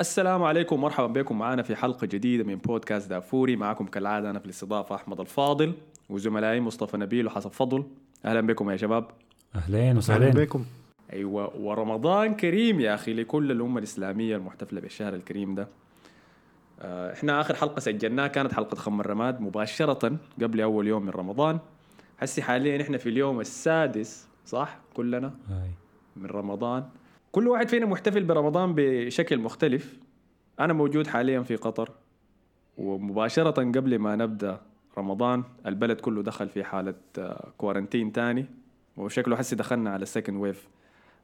السلام عليكم ومرحبا بكم معنا في حلقة جديدة من بودكاست دافوري. معكم كالعادة أنا في الاستضافة أحمد الفاضل وزملائي مصطفى نبيل وحسن فضل. أهلا بكم يا شباب. أهلين أهلا وسهلين بكم. أيوة ورمضان كريم يا أخي لكل الأمة الإسلامية المحتفلة بالشهر الكريم ده. آه، إحنا آخر حلقة سجلناها كانت حلقة خم الرماد مباشرة قبل أول يوم من رمضان. حسي حاليا إحنا في اليوم السادس صح؟ كلنا. من رمضان. كل واحد فينا محتفل برمضان بشكل مختلف. أنا موجود حاليا في قطر ومباشرة قبل ما نبدأ رمضان البلد كله دخل في حالة آه، quarantine تاني وشكله حسي دخلنا على ال second wave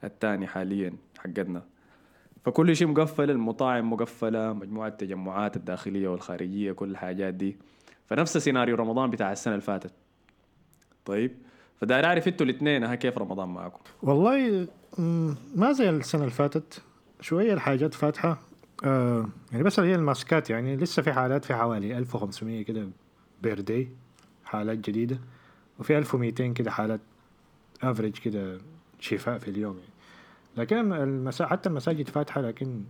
الثاني حاليا حقتنا فكل شيء مقفل المطاعم مقفلة مجموعة التجمعات الداخلية والخارجية كل الحاجات دي. فنفس سيناريو رمضان بتاع السنة اللي فاتت. طيب فداير أعرف أنتوا الاثنين كيف رمضان معكم؟ والله ما زي السنة اللي فاتت شوية الحاجات فاتحة. آه يعني بس هي ال masks يعني لسه في حالات في حوالي 1500 كده per day حالات جديدة. وفي 1200 كده حالات average كده شفاء في اليوم يعني. لكن المسا... حتى المساجد فاتحة لكن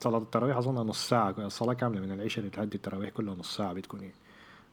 صلاة التراويح أظن نص ساعة الصلاة كاملة من العشاء لحدي التراويح كلها نص ساعة بتكون يعني.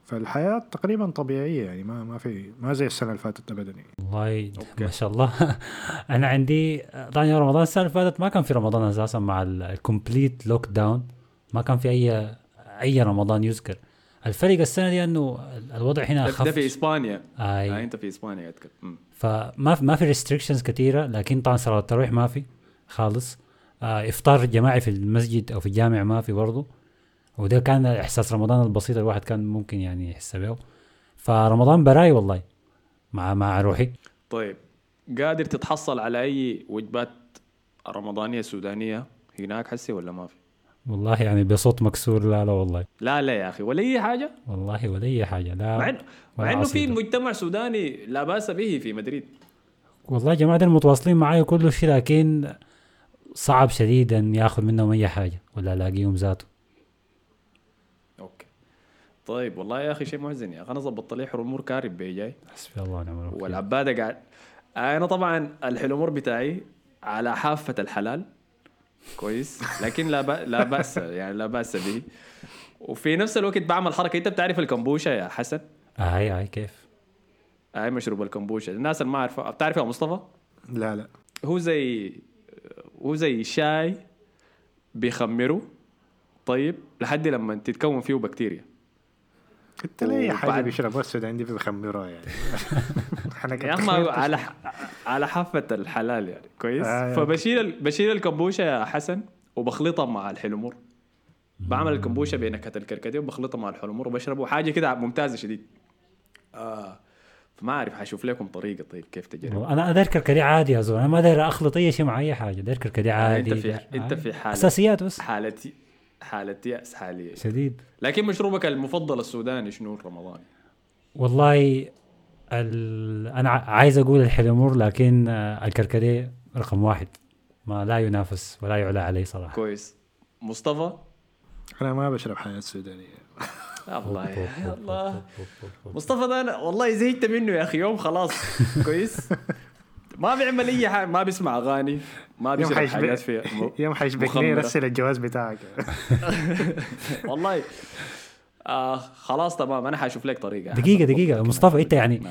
فالحياة تقريبا طبيعية يعني ما ما في ما زي السنة اللي فاتت أبدا يعني. والله. ما شاء الله أنا عندي طبعا رمضان السنة اللي فاتت ما كان في رمضان أساسا مع ال complete lockdown ما كان في اي أي رمضان يذكر الفرق السنة دي إنه الوضع هنا اخف ده في إسبانيا آه اي أنت في إسبانيا. مم. فما في ما في restrictions كثيره لكن طبعا صلاة التراويح ما في خالص آه إفطار جماعي في المسجد أو في الجامع ما في برضه وده كان إحساس رمضان البسيط الواحد كان ممكن يعني يحس به. فرمضان براي والله مع مع روحي. طيب قادر تتحصل على أي وجبات رمضانية سودانية هناك حسي ولا ما في؟ والله يعني بصوت مكسور لا لا والله. لا لا يا أخي ولا أي حاجة؟ والله ولا أي حاجة لا مع إنه- مع إنه في. مجتمع سوداني لا بأس به في مدريد. والله جماعة دول متواصلين معايا كل شيء لكن صعب شديدا ياخذ منهم أي حاجة ولا ألاقيهم ذاته. طيب والله يا أخي شيء محزن يا أخي. أنا ظبطت لي حلمور كارب بي جاي حسبي الله ونعم الوكيل. والعبادة قاعد أنا طبعا الحلمور بتاعي على حافة الحلال. كويس. لكن لا بأ... لا بأس يعني لا بأس به. وفي نفس الوقت بعمل حركة. أنت بتعرف الكمبوشا يا حسن؟ هاي هاي كيف؟ هاي مشروب الكمبوشا الناس اللي ما عارفه بتعرف يا مصطفى؟ لا لا. هو زي هو زي شاي بيخمره. طيب لحد لما تتكون فيه بكتيريا. انت ليه حاجة وبعد- بيشربوها السودان دي بيخمروها يعني. يا أخي ما على ح- على حافة الحلال يعني. كويس. آه، فبشيل ال- بشيل الكمبوشا يا حسن وبخلطها مع الحلمور. بعمل الكمبوشا بنكهه الكركديه وبخلطها مع الحلمور وبشربه. حاجة كده ممتازة شديد. آه فما أعرف حشوف لكم طريقة طيب كيف تجرب. أنا أدير كركديه عادي يا زول أنا ما أدير أخلط أي شيء مع أي حاجة. أدير كركديه عادي أنت في داير- أنت. في حالة أساسيات بس. حاله حالة يأس حاليا. شديد. لكن مشروبك المفضل السوداني شنو رمضان؟ والله ال... أنا عايز أقول الحلمور لكن آه، الكركديه رقم واحد. ما لا ينافس ولا يعلى عليه صراحة. كويس. مصطفى؟ أنا ما بشرب حاجات سودانية. الله يا الله مصطفى ده أنا والله زهقت منه يا أخي يوم خلاص. كويس. ما بيعمل أي حاجة ما بيسمع أغاني. ما حيشبه حاجات في م- يوم حيشبكني. يرسل الجواز بتاعك. والله. آه خلاص تمام. أنا حأشوف لك طريقة. دقيقة دقيقة. مصطفى أنت يعني.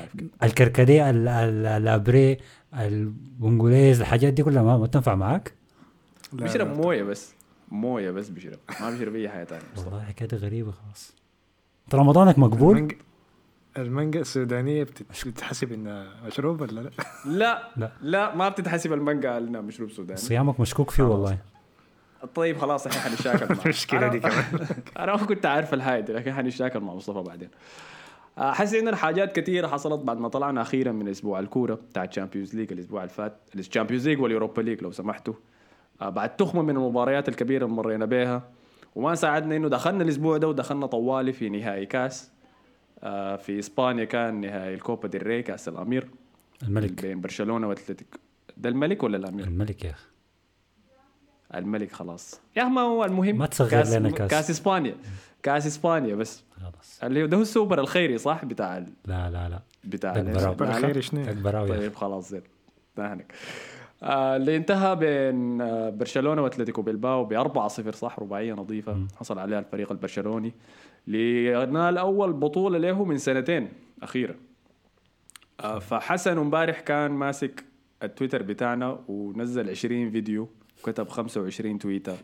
الكركديه ال- ال- الأبري البنغوليز الحاجات دي كلها ما, ما تنفع معاك؟ لا، بيشرب. موية بس. موية بس بيشرب. ما بيشرب أي حاجة ثانية والله حكاية غريبة خلاص. انت رمضانك مقبول؟ المانجا السودانية بتت- بتتحسب إنها مشروب ولا لأ؟ لا. لا. لا لا ما بتتحسب المانجا إنها مشروب سوداني. صيامك مشكوك فيه والله. طيب خلاص إحنا حنشاكل مع المشكلة دي أنا- كمان. أنا ما كنت عارف الهاي دي لكن حنشاكل مع مصطفى بعدين. احس عندنا حاجات كثيره حصلت بعد ما طلعنا أخيرا من أسبوع الكورة بتاع ال Champions League الأسبوع اللي فات ال Champions League وال Europa League لو سمحتوا. آه، بعد تخمة من المباريات الكبيرة اللي مرينا بها وما ساعدنا إنه دخلنا الأسبوع ده ودخلنا طوالي في نهائي كاس. آه، في إسبانيا كان نهائي الكوبا ديل ري كأس الأمير. الملك. بين برشلونة وأتلتيكو. ده الملك ولا الأمير؟ الملك يا أخي. الملك خلاص. يا ما هو المهم ما تصغر كأس لنا كأس. كأس إسبانيا. كأس إسبانيا بس. خلاص. اللي هو ده هو السوبر الخيري صح؟ بتاع ال... لا لا لا. بتاع ده ال- براو. لا، لا. خير شنو. طيب خلاص زين. آه اللي انتهى بين آه برشلونة وأتلتيكو بلباو ب 4 0 صح؟ رباعية نظيفة. حصل عليها الفريق البرشلوني. لنال اول بطولة له من سنتين أخيرا آه فحسن امبارح كان ماسك التويتر بتاعنا ونزل 20 فيديو وكتب 25 تويتر.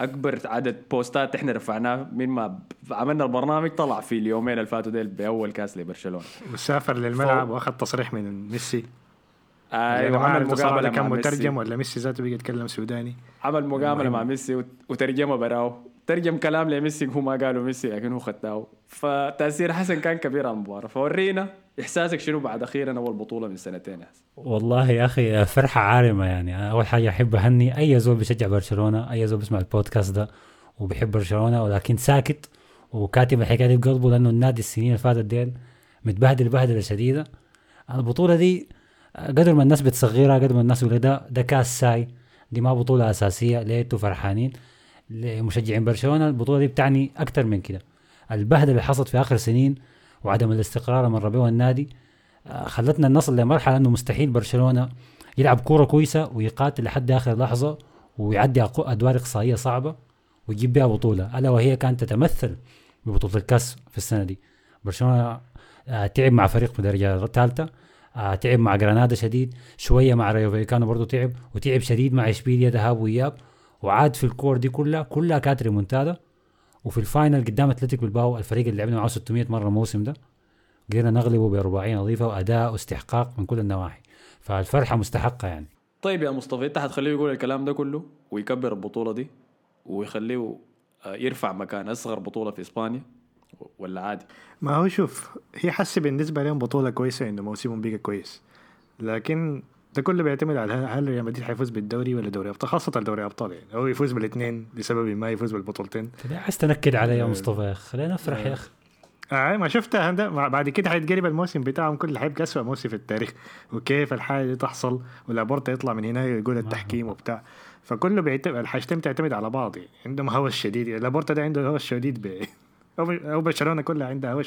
أكبر عدد بوستات إحنا رفعناه من ما عملنا البرنامج طلع في اليومين اللي فاتوا ديل بأول كاس لبرشلونة. وسافر للملعب وأخذ تصريح من ميسي. أيوه عمل مقابلة كان مترجم ولا ميسي ذاته بيجي يتكلم سوداني؟ عمل مقابلة. مع ميسي وت- وترجمة براو ترجم كلام لميسي هو ما قاله ميسي لكن هو خداه فتأثير حسن كان كبير على المباراة. فورينا إحساسك شنو بعد أخيرا أول بطولة من سنتين حسن؟ والله يا أخي فرحة عارمة يعني. أول حاجة أحب أهني أي زول بيشجع برشلونة أي زول بيسمع البودكاست ده وبيحب برشلونة ولكن ساكت وكاتب الحكاية دي بقلبه لأنه النادي السنين اللي فاتت ديل متبهدل بهدلة شديدة. البطولة دي قدر ما الناس بتصغرها قدر ما الناس يقول ده ده كاس ساي دي ما بطولة أساسية ليه أنتوا فرحانين؟ لمشجعين برشلونة البطولة دي بتعني أكثر من كده. البهدله اللي حصلت في آخر سنين وعدم الاستقرار مر به النادي آه، خلتنا نصل لمرحلة إنه مستحيل برشلونة يلعب كورة كويسة ويقاتل لحد آخر لحظة ويعدي أدوار إقصائية صعبة ويجيب بها بطولة ألا وهي كانت تتمثل ببطولة الكاس في السنة دي. برشلونة آه، تعب مع فريق بدرجه ثالثه آه، تعب مع جرانادا شديد شوية مع رايو فاليكانو برضه تعب وتعب شديد مع إشبيليا ذهاب وإياب وعاد في الكور دي كلها كلها كانت ريمونتادا. وفي ال final قدام أتلتيك بلباو الفريق اللي لعبنا معاه 600 مرة الموسم ده قدرنا نغلبه برباعيه نظيفة وأداء واستحقاق من كل النواحي. فالفرحة مستحقة يعني. طيب يا مصطفى إنت حتخليه يقول الكلام ده كله ويكبر البطولة دي ويخليه آه، يرفع مكان أصغر بطولة في إسبانيا ولا عادي؟ ما هو شوف هي حسي بالنسبة لهم بطولة كويسة إنه موسمهم بقى كويس. لكن ده كله بيعتمد على هل- ريال مدريد حيفوز بالدوري ولا دوري أبطال خاصة دوري أبطال يعني. هو يفوز بالاثنين لسبب ما يفوز بالبطولتين. كده عايز تنكد علي يا مصطفى يا أخي. خلينا نفرح يا أخي. آه ما شفتها بعد كده حيتقلب الموسم بتاعهم كله. حيبقى اسوء موسم في التاريخ. وكيف الحاجة دي تحصل. ولابورتا يطلع من هنا يقول التحكيم وبتاع. فكله بيعتمد الحاجتين بتعتمد على بعض يعني. عندهم هوس شديد لابورتا ده عنده هوس شديد أو برشلونة كلها عندها هوس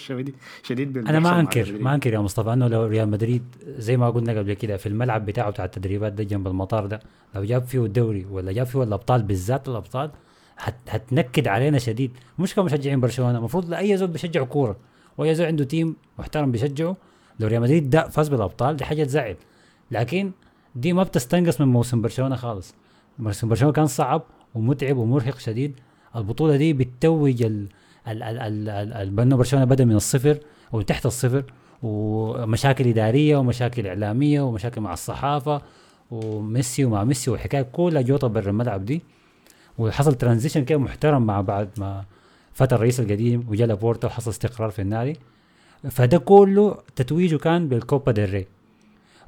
شديد أنا ما انكر. ما أنكر يا مصطفى إنه لو ريال مدريد زي ما قلنا قبل كده في الملعب بتاعه بتاع التدريبات ده جنب المطار ده لو جاب فيه الدوري ولا جاب فيه الأبطال بالذات الأبطال هت هتنكد علينا شديد. مش كمشجعين برشلونة المفروض لاي زول بيشجع كورة وأي زول عنده تيم محترم بيشجعه. لو ريال مدريد ده فاز بالأبطال دي حاجة تزعل. لكن دي ما بتستنقص من موسم برشلونة خالص. موسم برشلونة كان صعب ومتعب ومرهق شديد. البطولة دي بتتوج ال ال ال ال ال ال بأنه برشلونة بدأ من الصفر أو تحت الصفر ومشاكل إدارية ومشاكل إعلامية ومشاكل مع الصحافة وميسي ومع ميسي والحكايه كلها جوطه برا الملعب دي. وحصل transition كده محترم مع بعد ما فات الرئيس القديم وجا لابورتا وحصل استقرار في النادي. فده كله تتويجه كان بالكوبا ديل ري.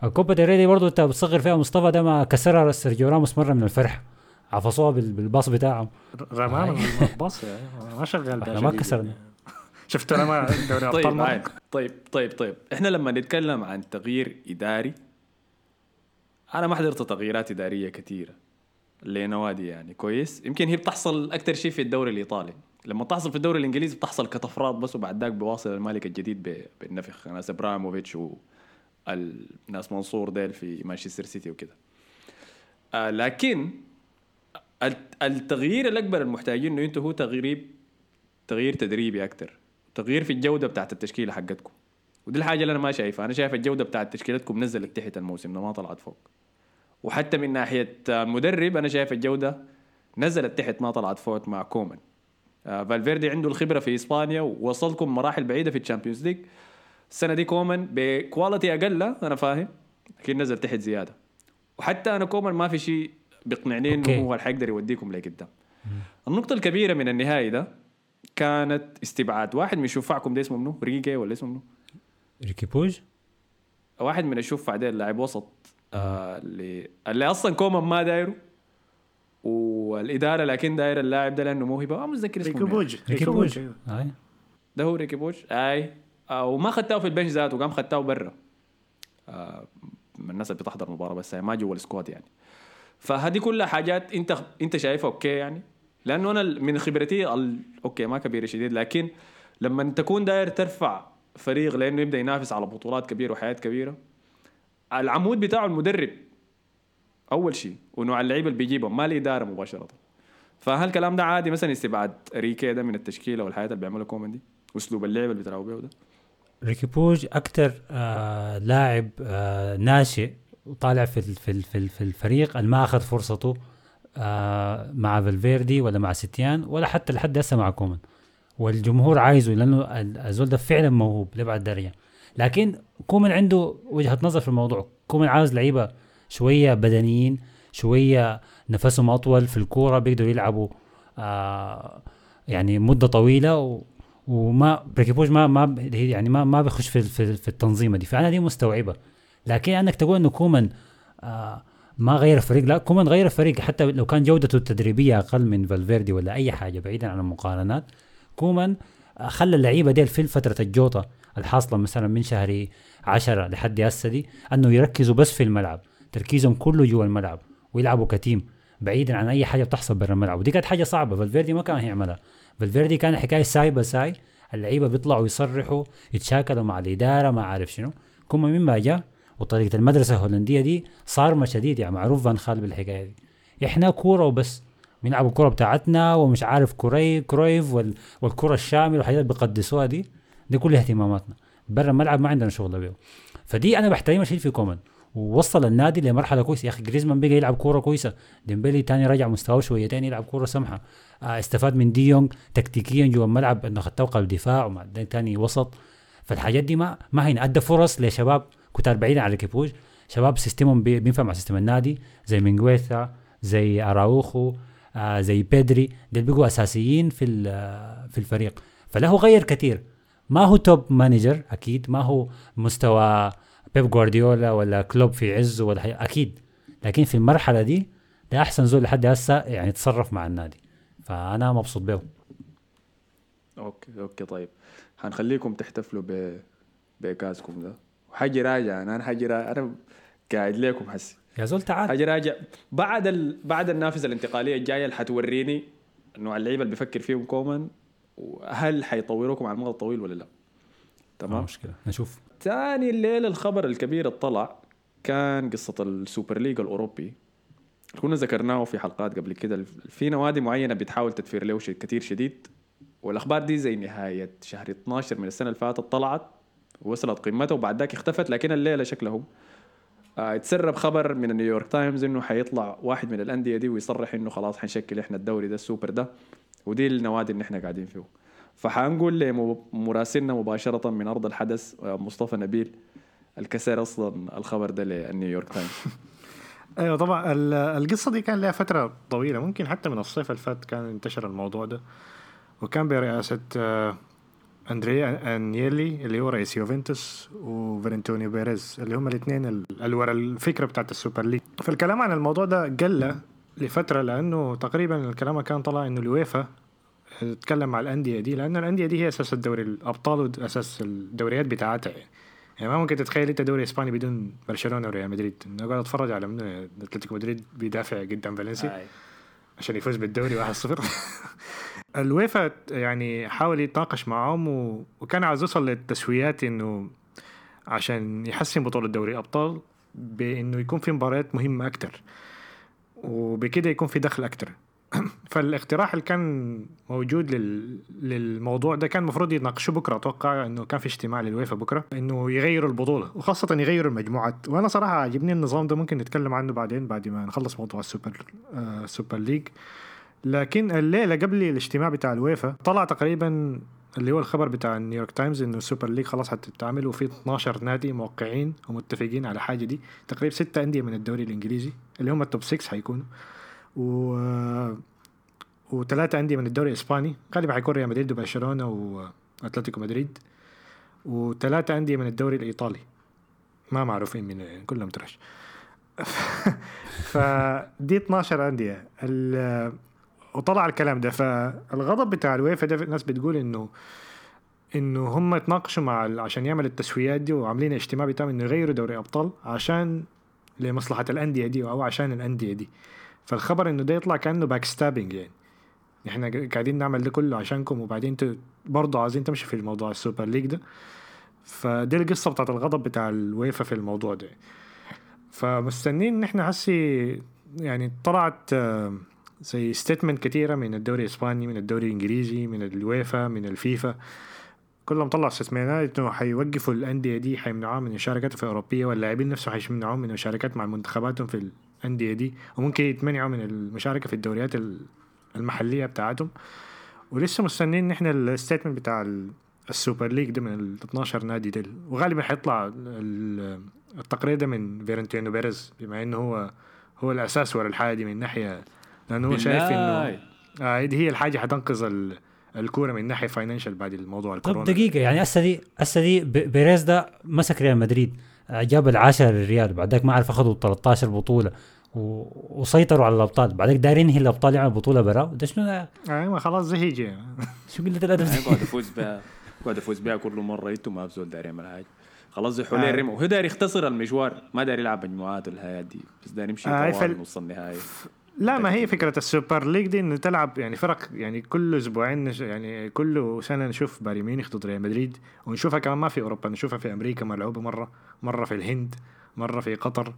الكوبا ديل ري دي برضه انت بتصغر فيها مصطفى ده ما كسرها سيرجيو راموس مرة من الفرح. عفصوها بال- بالباص بتاعهم رمام الباص يعني ما شغال إحنا ما شديد كسرنا. يعني. شفت أنا دوري أبطال طيب. طيب طيب طيب. إحنا لما نتكلم عن تغيير إداري أنا ما حضرت تغييرات إدارية كثيرة لنوادي يعني كويس؟ يمكن هي بتحصل أكثر شيء في الدوري الإيطالي. لما تحصل في الدوري الإنجليزي بتحصل كطفرات بس وبعد ذاك بواصل المالك الجديد ب- بالنفخ. ناس إبراموفيتش والناس منصور ديل في مانشستر سيتي وكده. آه لكن التغيير الأكبر المحتاجين إنه أنتوا هو تغيير تغيير تدريبي أكثر تغيير في الجودة بتاعت التشكيلة حقتكم. ودي الحاجة اللي أنا ما شايفها. أنا شايف الجودة بتاعت تشكيلتكم نزلت تحت الموسم ده ما طلعت فوق. وحتى من ناحية المدرب أنا شايف الجودة نزلت تحت ما طلعت فوق مع كومان. آه، فالفيردي عنده الخبرة في إسبانيا ووصلكم مراحل بعيدة في ال Champions League. السنة دي كومان ب quality أقل أنا فاهم لكن نزل تحت زيادة. وحتى أنا كومان ما في شيء بيقنعني إنه. هو اللي حيقدر يوديكم لقدام النقطة الكبيرة من النهائي ده كانت استبعاد. واحد من شفعكم ده اسمه منو؟ ريكي ولا اسمه منو؟ ريكي بوتش؟ واحد من الشفع ده لاعب وسط آه اللي اللي أصلا كومان ما دايره والإدارة لكن دايرة اللاعب ده لأنه موهبة. ما متذكر اسمه منو. بوتش. ريكي بوتش. هاي ده هو ريكي بوتش أي. آه وما خدتاه في ال bench ذاته قام خدتاه برا. آه من الناس اللي بتحضر المباراه بس هي ما جوا ال squad يعني. فهذه كلها حاجات انت انت شايفها okay يعني؟ لأنه أنا من خبرتي. okay ما كبيره شديد لكن لما تكون داير ترفع فريق لأنه يبدأ ينافس على بطولات كبيرة وحاجات كبيرة العمود بتاعه المدرب أول شيء ونوع اللعيبة اللي بيجيبهم ما الإدارة مباشرة. فهل الكلام ده عادي مثلا استبعاد ريكي ده من التشكيلة والحاجات اللي بيعملها كومان دي أسلوب اللعب اللي بيتلعبوا بيه ده؟ ريكي بوج أكثر آه لاعب آه ناشئ وطالع في في في في الفريق اللي ما أخذ فرصته آه مع فالفيردي ولا مع سيتيين ولا حتى لحد هسه مع كومان. والجمهور عايزه لأنه ال- الزول ده فعلا موهوب لابعد درجه لكن كومان عنده وجهة نظر في الموضوع. كومان عاوز لعيبة شوية بدنيين شوية نفسهم أطول في الكورة بيقدروا يلعبوا آه يعني مدة طويلة و وما ريكي بوج ما ما يعني ما ما بيخش في في, في التنظيمة دي. فأنا دي مستوعبة. لكن أنك تقول إنه كومان آه ما غير الفريق لا كومان غير الفريق حتى لو كان جودته التدريبية أقل من فالفيردي ولا أي حاجة بعيدا عن المقارنات كومان آه، خلى اللعيبة دي في فترة الجوطة الحاصلة مثلا من شهر 10 لحد هسه دي أنه يركزوا بس في الملعب تركيزهم كله جوا الملعب ويلعبوا كتيم بعيدا عن أي حاجة بتحصل برا الملعب. ودي كانت حاجة صعبة فالفيردي ما كان هيعملها فالفيردي كان حكاية ساي بساي اللعيبة بيطلعوا يصرحوا يتشاكلوا مع الإدارة ما عارف شنو. كومان من ما جاء وطريقة المدرسة الهولندية دي صارمه شديد يعني معروف فان خال بالحكاية دي. إحنا كورة وبس بنلعبوا الكورة بتاعتنا ومش عارف كوري كرويف وال والكرة الشاملة والحاجات اللي بيقدسوها دي دي كل اهتماماتنا. برا الملعب ما عندنا شغل بيه فدي أنا بحترمها شديد في كومان ووصل النادي لمرحلة كويسة. يا أخي جريزمان بقى يلعب كورة كويسة. ديمبلي تاني رجع مستواه شويتين يلعب كورة سمحة. آه استفاد من ديونج تكتيكيا جوا الملعب إنه خد توقع الدفاع ومع تاني وسط. فالحاجات دي ما ما هين ادى فرص لشباب كتار بعيدا عن ريكي بوج شباب system هم بي- بينفع مع system النادي زي مينغيزا زي أراوخو آه زي بيدري. دول بقوا أساسيين في في الفريق. فله غير كثير ما هو top manager أكيد. ما هو مستوى بيب جوارديولا ولا كلوب في عزه ولا حاجة أكيد. لكن في المرحلة دي ده أحسن زول لحد هسه يعني تصرف مع النادي. فأنا مبسوط به okay okay طيب. حنخليكم تحتفلوا ب بكاسكم ده. وحاجي راجع أنا حاجي راجع أنا قاعد لكم حسي يا زول تعال. حاجي راجع بعد ال... بعد النافذة الانتقالية الجاية اللي حتوريني إنه اللعيبة اللي بيفكر فيهم كومان وهل حيطوروكم على المدى الطويل ولا لا؟ ما تمام مشكلة. نشوف. تاني الليلة الخبر الكبير اللي طلع كان قصة ال Super League الأوروبي. كنا ذكرناه في حلقات قبل كده. في نوادي معينة بتحاول تدفر له كتير شديد والأخبار دي زي نهاية شهر 12 من السنة اللي فاتت طلعت. وصلت قمتها وبعد ذاك اختفت لكن الليلة شكلهم. آه اتسرب خبر من النيويورك تايمز إنه حيطلع واحد من الأندية دي ويصرح إنه خلاص حنشكل إحنا الدوري ده السوبر ده. ودي النوادي اللي إحنا قاعدين فيه فحنقول لمراسلنا مباشرة من أرض الحدث آه، مصطفى نبيل الكسر أصلا الخبر ده للنيويورك تايمز. أيوه طبعا. ال- القصة دي كان لها فترة طويلة ممكن حتى من الصيف اللي فات كان انتشر الموضوع ده. وكان برئاسة آه، اندريا انييلي اللي هو رئيس يوفنتوس وفلورنتينو بيريز اللي هم الاثنين اللي ورا الفكرة بتاعت ال Super League فالكلام عن الموضوع ده قل لفتره لأنه تقريبا الكلام كان طلع انه الويفا تتكلم مع الانديه دي لأن الانديه دي هي أساس الدوري الابطال واساس الدوريات بتاعتها يعني. يعني ما ممكن تتخيل انت دوري اسباني بدون برشلونه وريال مدريد أنا قاعد اتفرج على اتلتيكو مدريد بيدافع قدام فالنسيا عشان يفوز بالدوري 1-0 الويفا يعني حاول يتناقش معاهم و... وكان عاوز يوصل للتسويات إنه عشان يحسن بطولة دوري الابطال بإنه يكون في مباريات مهمة أكتر. وبكده يكون في دخل أكتر. فالاقتراح اللي كان موجود لل... للموضوع ده كان المفروض يناقشوه بكرة أتوقع إنه كان في اجتماع للويفا بكرة إنه يغيروا البطولة وخاصة يغيروا المجموعات. وأنا صراحة عجبني النظام ده ممكن نتكلم عنه بعدين بعد ما نخلص موضوع السوبر آه ال Super League. لكن الليلة قبل الاجتماع بتاع الويفا طلع تقريبا اللي هو الخبر بتاع نيويورك تايمز إنه ال Super League خلاص هتتعمل وفي 12 نادي موقعين ومتفقين على حاجة دي. تقريبا ستة أندية من الدوري الإنجليزي اللي هم ال top 6 حيكونوا. و وثلاثة أندية من الدوري الإسباني. غالبا حيكون ريال مدريد وبرشلونة وأتلتيكو مدريد. وثلاثة أندية من الدوري الإيطالي. ما معروفين من يعني كلهم trash فدي 12 أندية. وطلع الكلام ده. فالغضب بتاع الويفا ده الناس بتقول إنه إنه هم تناقشوا مع عشان يعملوا التسويات دي وعاملين اجتماع بتاعهم إنه يغيروا دوري أبطال عشان لمصلحة الأندية دي أو عشان الأندية دي. فالخبر إنه ده يطلع كأنه backstabbing يعني. إحنا قاعدين نعمل ده كله عشانكم وبعدين أنتوا برضه عايزين تمشي في الموضوع ال Super League ده. فدي القصة بتاعت الغضب بتاع الويفا في الموضوع ده. فمستنين إن إحنا هسي يعني طلعت زي statement كثيره من الدوري الإسباني من الدوري الإنجليزي من الويفا من الفيفا. كلهم طلعوا statement ات إنه حيوقفوا الأندية دي حيمنعوها من المشاركات في الأوروبية واللاعبين نفسهم حيمنعوهم من المشاركات مع منتخباتهم في الأندية دي. وممكن يتمنعوا من المشاركة في الدوريات المحلية بتاعتهم. ولسه مستنيين نحن ال statement بتاع ال Super League ده من ال 12 نادي ديل. وغالبا حيطلع التقرير ده من فلورنتينو بيريز بما إنه هو هو الأساس ورا الحاجة دي من ناحية لأنه هو شايف إنه آه دي هي الحاجة حتنقذ الكورة من ناحية financial بعد الموضوع الكورونا. طب دقيقة يعني هسه دي هسه دي بيريز ده مسك ريال مدريد جاب العاشر للريال بعدك ما عرف أخذوا 13 بطولة وسيطروا على الأبطال بعدك دايرين هي الأبطال يعملوا بطولة برا ده شنو أيوه خلاص زهيجه شو قلة الأدب؟ قاعد يفوز بها قاعد يفوز بها كل مرة أنتم ما بزول داير يعمل حاجة خلاص زي حولين آه. رموا وهو داير يختصر المشوار ما داير يلعب مجموعات والهيات دي بس داير يمشي آه فل... نص النهائي. لا ما هي فكرة السوبر ليج دي انه تلعب يعني فرق يعني كل أسبوعين يعني كل سنة نشوف بايرن ميونخ ضد ريال مدريد ونشوفها كمان ما في أوروبا نشوفها في أمريكا ملعوبة مرة مرة في الهند مرة في قطر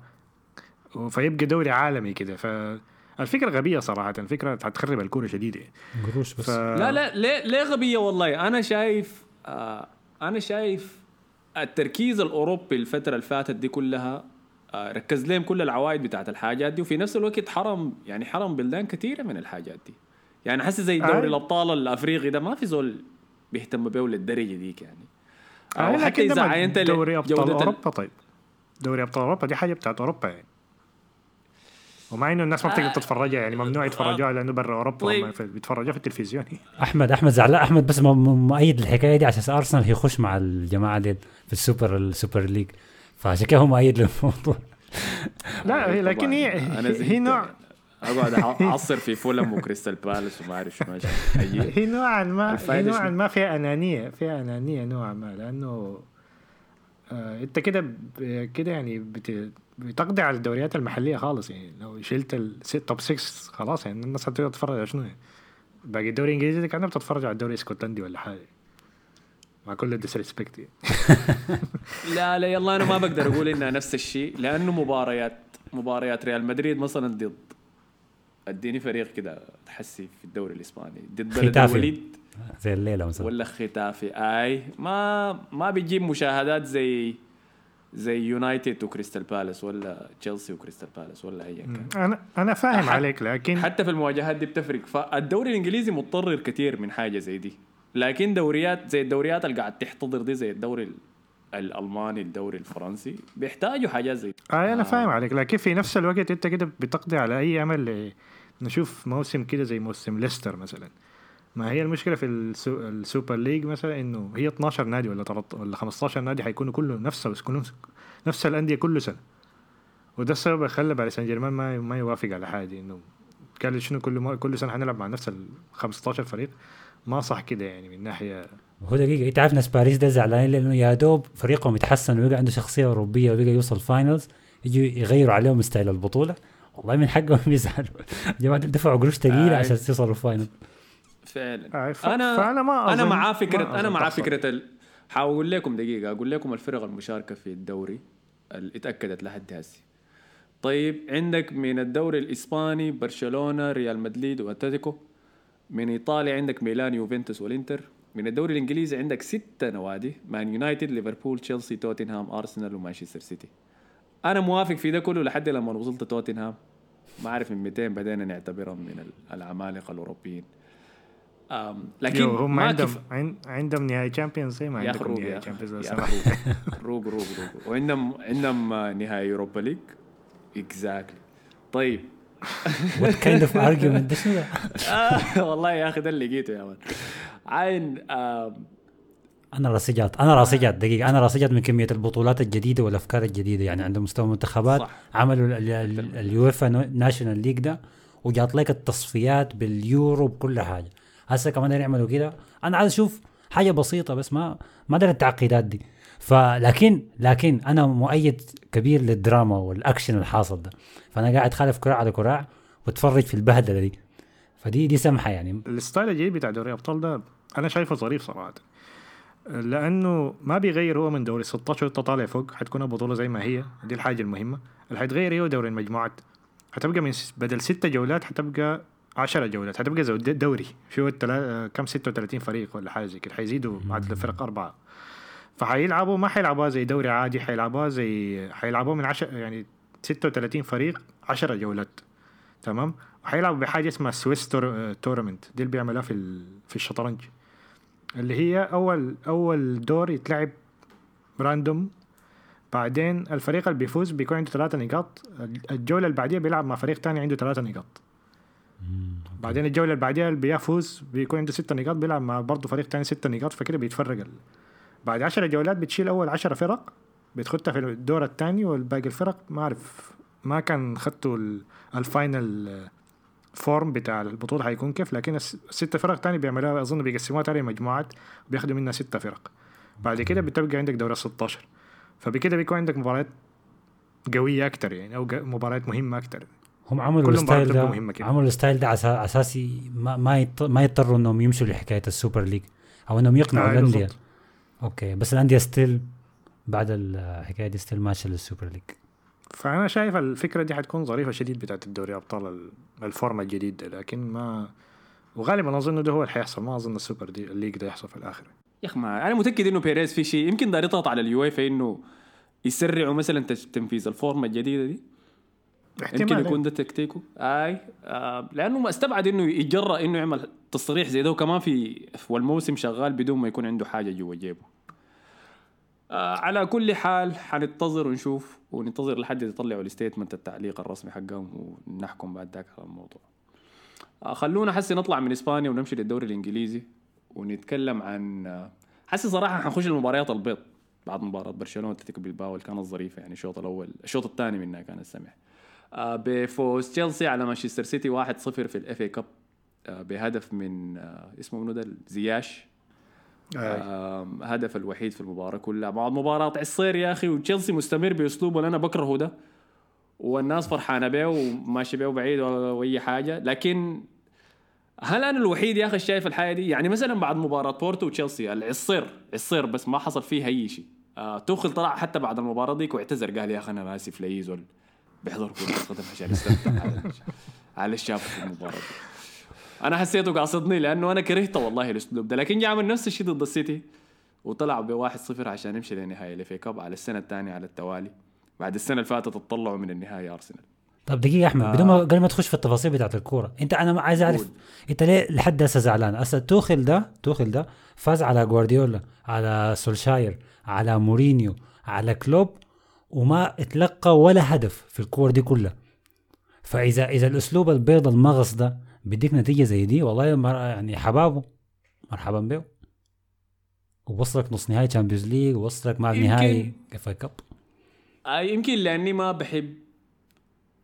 فيبقى دوري عالمي كده. فالفكرة غبية صراحة الفكرة حتخرب الكورة شديده قروش بس. ف... لا لا ليه ليه غبية والله؟ أنا شايف آه أنا شايف التركيز الأوروبي الفترة اللي فاتت دي كلها ركز لهم كل العوائد بتاعت الحاجات دي وفي نفس الوقت حرم يعني حرم بلدان كثيرة من الحاجات دي. يعني حاسس زي دوري آه. الأبطال الأفريقي ده ما في زول بيهتم به للدرجه ديك يعني. آه حتى إذا عينت دوري أبطال أوروبا طيب. دوري أبطال أوروبا دي حاجة بتاعت أوروبا يعني. ومع إنه الناس ما بتقدر آه. تتفرجها يعني ممنوع يتفرجوها لأنه برا أوروبا طيب. بيتفرجوها في التلفزيون. أحمد أحمد زعلان. أحمد بس مؤيد الحكاية دي عشان ارسنال يخش مع الجماعة دي في ال Super ال Super League. فعشان كده هو مؤيد للموضوع. لا لكن هي هي نوع أقعد أعصر في فولهام وكريستال بالاس وما أعرف شو هي نوعا ما هي نوعا ما فيها أنانية فيها أنانية نوعا ما لأنه آه أنت كده كده يعني بت بتقضي على الدوريات المحلية خالص. يعني لو شلت ال top 6 خلاص يعني الناس هتقدر تتفرج على شنو يعني؟ باقي الدوري الإنجليزي كأنها بتتفرج على الدوري الإسكتلندي ولا حاجة. مع كل ال disrespect يعني. لا لا يلا أنا ما بقدر أقول إنها نفس الشيء لأنه مباريات مباريات ريال مدريد مثلا ضد. أديني فريق كده تحسي في الدوري الإسباني. ضد بلد الوليد؟ زي الليلة مثلا. ولا خيتافي؟ أي ما ما بيجيب مشاهدات زي زي يونايتد وكريستال بالاس ولا تشيلسي وكريستال بالاس ولا اي كان. أنا أنا فاهم عليك لكن حتى في المواجهات دي بتفرق. فالدوري الإنجليزي متضرر كثير من حاجة زي دي. لكن دوريات زي الدوريات اللي قاعد تحتضر دي زي الدوري الألماني الدوري الفرنسي بيحتاجوا حاجات زي آه أنا. فاهم عليك. لكن في نفس الوقت أنت كده بتقضي على أي أمل نشوف موسم كده زي موسم ليستر مثلا. ما هي المشكلة في ال Su... ال Super League مثلا إنه هي 12 نادي ولا 13 ولا 15 نادي حيكونوا كله نفس بس كلهم نفس الأندية كل سنة. وده السبب اللي خلى باريس سان جيرمان ما ما يوافق على حاجة إنه قال شنو كل ما كل سنة حنلعب مع نفس ال 15 فريق. ما صح كده يعني من ناحية هو دقيقة انت عارف ناس باريس ده زعلانين لأنه يا دوب فريقهم يتحسن ويبقى عنده شخصية أوروبية ويبقى يوصل finals يجوا يغيروا عليهم style البطولة. والله من حقهم يزعلوا. جماعة دفعوا قروش ثقيلة آه. عشان يوصلوا ال final فعلا. آه ف... انا فأنا ما أنا مع فكره أنا مع فكرة ال... حاقول لكم دقيقة أقول لكم الفرق المشاركة في الدوري اللي اتأكدت لحد هسه طيب عندك من الدوري الإسباني برشلونة ريال مدريد وأتلتيكو. من إيطاليا عندك ميلان يوفنتوس والإنتر. من الدوري الإنجليزي عندك ستة نوادي مان يونايتد ليفربول تشيلسي توتنهام أرسنال ومانشستر سيتي. أنا موافق في ده كله لحد لما وصلت توتنهام. ما أعرف من 200 بدينا نعتبرهم من العمالقة الأوروبيين. لكن هم عندهم عندهم نهائي Champions ما عندهم نهائي تشامبيونز روق. روق روق وعندهم عندهم نهائي Europa League exactly طيب what kind of argument ده شنو والله يا أخي ده اللي لقيته يا man. عين أنا راسجات أنا راسجات دقيقة. أنا راسجات من كمية البطولات الجديدة والأفكار الجديدة. يعني عند مستوى المنتخبات عملوا اليوفا ناشونال ليج ده وجات لك التصفيات باليورو بكل حاجة. هسه كمان يعملوا كده. أنا عايز أشوف حاجة بسيطة بس ما ما ادري التعقيدات دي. فلكن لكن أنا مؤيد كبير للدراما والأكشن الحاصل ده. فأنا قاعد خالف كراع على كراع واتفرج في البهدلة دي. فدي دي سمحة يعني. الستايل الجديد بتاع دوري الابطال ده أنا شايفه ظريف صراحة. لأنه ما بيغير هو من دوري 16 وانت طالع فوق حتكون البطولة زي ما هي. دي الحاجة المهمة. اللي حيتغير هو دوري المجموعات. حتبقى من بدل ستة جولات حتبقى 10 جولات. حتبقى دوري. التلا... كم 36 فريق ولا حاجة كده. حيزيدوا عدد الفرق أربعة. فحيلعبوا ما حيلعبوها زي دوري عادي حيلعبوها زي حيلعبوها من 10 يعني 36 فريق 10 جولات تمام؟ وحيلعبوا بحاجة اسمها Swiss tour... tournament دي اللي بيعملوها في ال... في الشطرنج. اللي هي أول أول دور يتلعب random بعدين الفريق اللي بيفوز بيكون عنده ثلاثة نقاط الجولة اللي بعديها بيلعب مع فريق تاني عنده ثلاثة نقاط. بعدين الجولة اللي بعديها اللي بيفوز بيكون عنده ستة نقاط بيلعب مع برضه فريق تاني ستة نقاط فكده بيتفرق. بعد عشرة جولات بتشيل أول عشرة فرق بتخدها في الدور الثاني والباقي الفرق. ما أعرف ما كان خدتوا ال- ال final form بتاع البطولة حيكون كيف لكن الس- الستة فرق تاني بيعملوها أظن بيقسموها تاني مجموعات بياخدوا منها ستة فرق. بعد كده بتبقى عندك دوري 16 فبكده بيكون عندك مباريات قوية أكتر يعني ق- مباريات مهمة أكتر. هم عملوا ال style ده. عملوا ال style ده أساسي ما ما, يضطروا إنهم يمشوا لحكاية ال Super League أو إنهم يقنعوا آه، الأندية. okay بس الأندية still بعد الحكاية دي still ماشية لل Super League. فأنا شايف الفكرة دي حتكون ظريفة شديد بتاعت الدوري أبطال ال- ال format الجديد ده لكن ما وغالبا أظن ده هو اللي حيحصل ما أظن السوبر دي ال League ده يحصل في الآخر. يا أخي ما أنا متأكد إنه بيريز في شيء. يمكن دار يضغط على اليويفا إنه يسرعوا مثلا تنفيذ ال format الجديدة دي. يمكن يكون ده تكتيكه؟ أي آه لأنه ما استبعد إنه يتجرأ إنه يعمل تصريح زي ده وكمان في والموسم شغال بدون ما يكون عنده حاجة جوا جيبه. آه على كل حال حننتظر ونشوف وننتظر لحد يطلعوا الستيتمنت التعليق الرسمي حقهم ونحكم بعد ذاك على الموضوع. آه خلونا حسي نطلع من إسبانيا ونمشي للدوري الإنجليزي ونتكلم عن آه، حسي صراحة حنخش المباريات البيض بعد مباراة برشلونة وأتلتيكو بالباو اللي كانت ظريفة يعني الشوط الأول الشوط الثاني منها كان السمح. بفوز تشيلسي على مانشستر سيتي 1-0 في ال FA Cup. آه، بهدف من آه، اسمه منو ده؟ زياش. آه. هدف الوحيد في المباراة كلها. بعد مباراة عصير يا أخي وتشيلسي مستمر بأسلوبه اللي أنا بكرهه ده. والناس فرحانة به وماشي به بعيد ولا- وأي حاجة. لكن هل أنا الوحيد يا أخي شايف الحاجة دي؟ يعني مثلا بعد مباراة بورتو وتشيلسي العصير عصير بس ما حصل فيه أي شيء. آه توخل طلع حتى بعد المباراة ديك واعتذر قال يا أخي أنا آسف لاي زول بيحضر كرة قدم عشان يستمتع على- على الشاب في المباراة دي. أنا حسيته قاصدني لأنه أنا كرهته والله الاسلوب ده لكن جا عمل نفس الشيء ضد السيتي وطلعوا ب 1-0 عشان يمشي لنهاية ال FA Cup على السنة الثانية على التوالي بعد السنة اللي فاتت تطلعوا من النهايه أرسنال طب دقيقة يا أحمد آه. بدون ما قبل ما تخش في التفاصيل بتاعت الكورة أنت أنا ما عايز أعرف. أنت ليه لحد هسه زعلان هسه توخل ده توخل ده فاز على جوارديولا على سولشاير على مورينيو على كلوب وما اتلقى ولا هدف في الكور دي كلها. فاذا إذا الأسلوب البيض المغص ده بيديك نتيجة زي دي والله يعني حبابه مرحبا به ووصلك نص نهائي Champions League ووصلك مع يمكن- نهائي FA Cup يمكن لأني ما بحب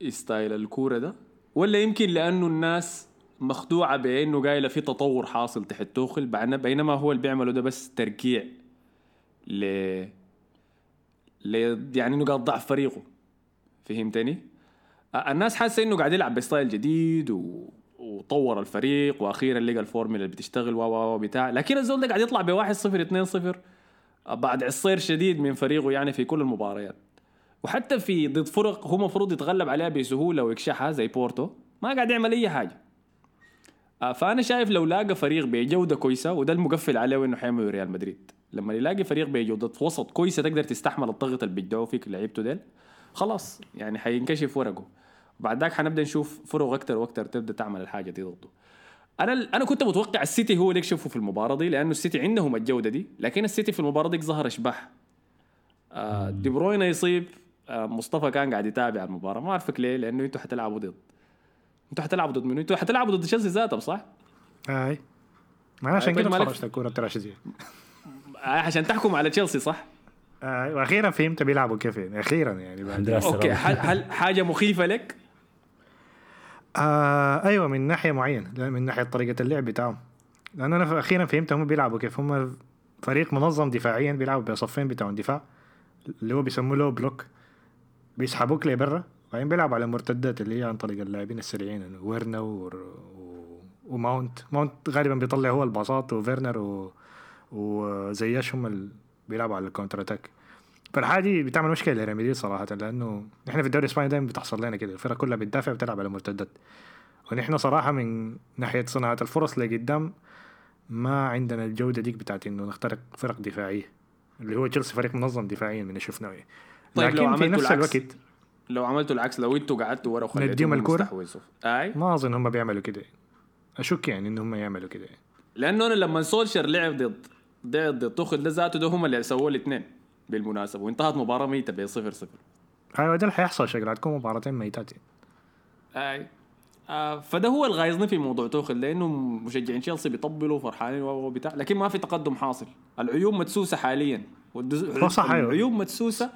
style الكورة ده ولا يمكن لأنه الناس مخدوعة بإنه قايلة في تطور حاصل تحت توخل بينما هو اللي بيعمله ده بس تركيع ل يعني نقاط ضعف فريقه. فهمتني؟ الناس حاسة إنه قاعد يلعب ب style جديد و... وطور الفريق وأخيرا لقى الفورمولا اللي بتشتغل و و بتاع. لكن الزول ده قاعد يطلع ب 1 0 2 0 بعد عصير شديد من فريقه يعني في كل المباريات. وحتى في ضد فرق هو المفروض يتغلب عليها بسهولة ويكشحها زي بورتو. ما قاعد يعمل أي حاجة. فأنا شايف لو لاقى فريق بجودة كويسة وده المقفل عليه انه حيعمل ريال مدريد. لما يلاقي فريق بجوده وسط كويسة تقدر تستحمل الضغط اللي بيدوك ليه لعيبته ديل خلاص يعني حينكشف ورقه. بعد ذاك حنبدأ نشوف فرق أكتر وأكتر تبدأ تعمل الحاجة دي ضده. أنا أنا كنت متوقع السيتي هو اللي يكشفه في المباراة دي لأنه السيتي عندهم الجودة دي لكن السيتي في المباراة دي ظهر اشباح آه دي بروين أصيب آه مصطفى كان قاعد يتابع المباراة. ما أعرفك ليه لأنه أنتوا حتلعبوا ضد. أنتوا حتلعبوا ضد منو؟ أنتوا حتلعبوا ضد تشيلسي ذاتهم صح؟ هاي ما عشان طيب كده مالك- اتفرجت دي آه عشان تحكم على تشيلسي صح؟ آه وأخيرا فهمت بيلعبوا كيف يعني أخيرا يعني بعد أوكي. هل, هل حاجة مخيفة لك؟ آه أيوه من ناحية معينة لا، من ناحية طريقة اللعب بتاعهم لأن أنا أخيرا فهمت هم بيلعبوا كيف هم فريق منظم دفاعيا بيلعبوا بصفين بتاعهم دفاع اللي هو بيسموه low block بيسحبوك لبرا وبعدين بيلعبوا على مرتدات اللي هي عن طريق اللاعبين السريعين يعني فيرنر و... و... وماونت ماونت غالبا بيطلع هو الباصات وفيرنر و... وزياش هم اللي بيلعبوا على ال counter attack فالحاجه دي بتعمل مشكلة لريال مدريد صراحة لأنه إحنا في الدوري الإسباني دايما بتحصل لنا كده الفرق كلها بتدافع وبتلعب على مرتدات ونحن صراحة من ناحية صناعة الفرص لقدام ما عندنا الجودة ديك بتاعت إنه نخترق فرق دفاعية اللي هو تشيلسي فريق منظم دفاعيا من اللي شفناه يعني. طيب لو لكن في عملتوا نفس العكس الوقت لو عملتوا العكس لو أنتوا قعدتوا ورا وخليتوهم نديهم؟ يستحوذوا. أي ما أظن هم بيعملوا كده أشك يعني ان هم يعملوا كده لأنه أنا لما سولشر لعب ضد ضد ضد توخل ده ذاته ده هم اللي سووا الاثنين بالمناسبة وانتهت مباراة ميتة ب 0 0 أيوه ده اللي حيحصل شكله هتكون مباراتين ميتات. أي. آه فده هو اللي غايظني في موضوع توخل لأنه مشجعين تشيلسي بيطبلوا فرحانين وبتاع لكن ما في تقدم حاصل. العيوب مدسوسة حاليا والدز- صح، أيوة. العيوب مدسوسة